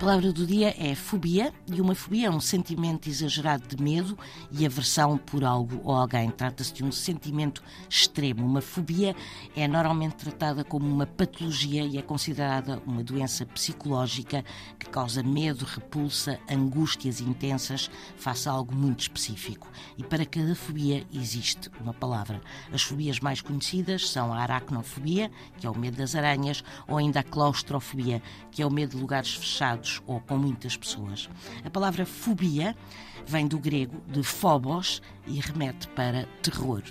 palavra do dia é fobia, e uma fobia é um sentimento exagerado de medo e aversão por algo ou alguém. Trata-se de um sentimento extremo. Uma fobia é normalmente tratada como uma patologia e é considerada uma doença psicológica que causa medo, repulsa, angústias intensas face a algo muito específico. E para cada fobia existe uma palavra. As fobias mais conhecidas são a aracnofobia, que é o medo das aranhas, ou ainda a claustrofobia, que é o medo de lugares fechados ou com muitas pessoas. A palavra fobia vem do grego de phobos e remete para terror.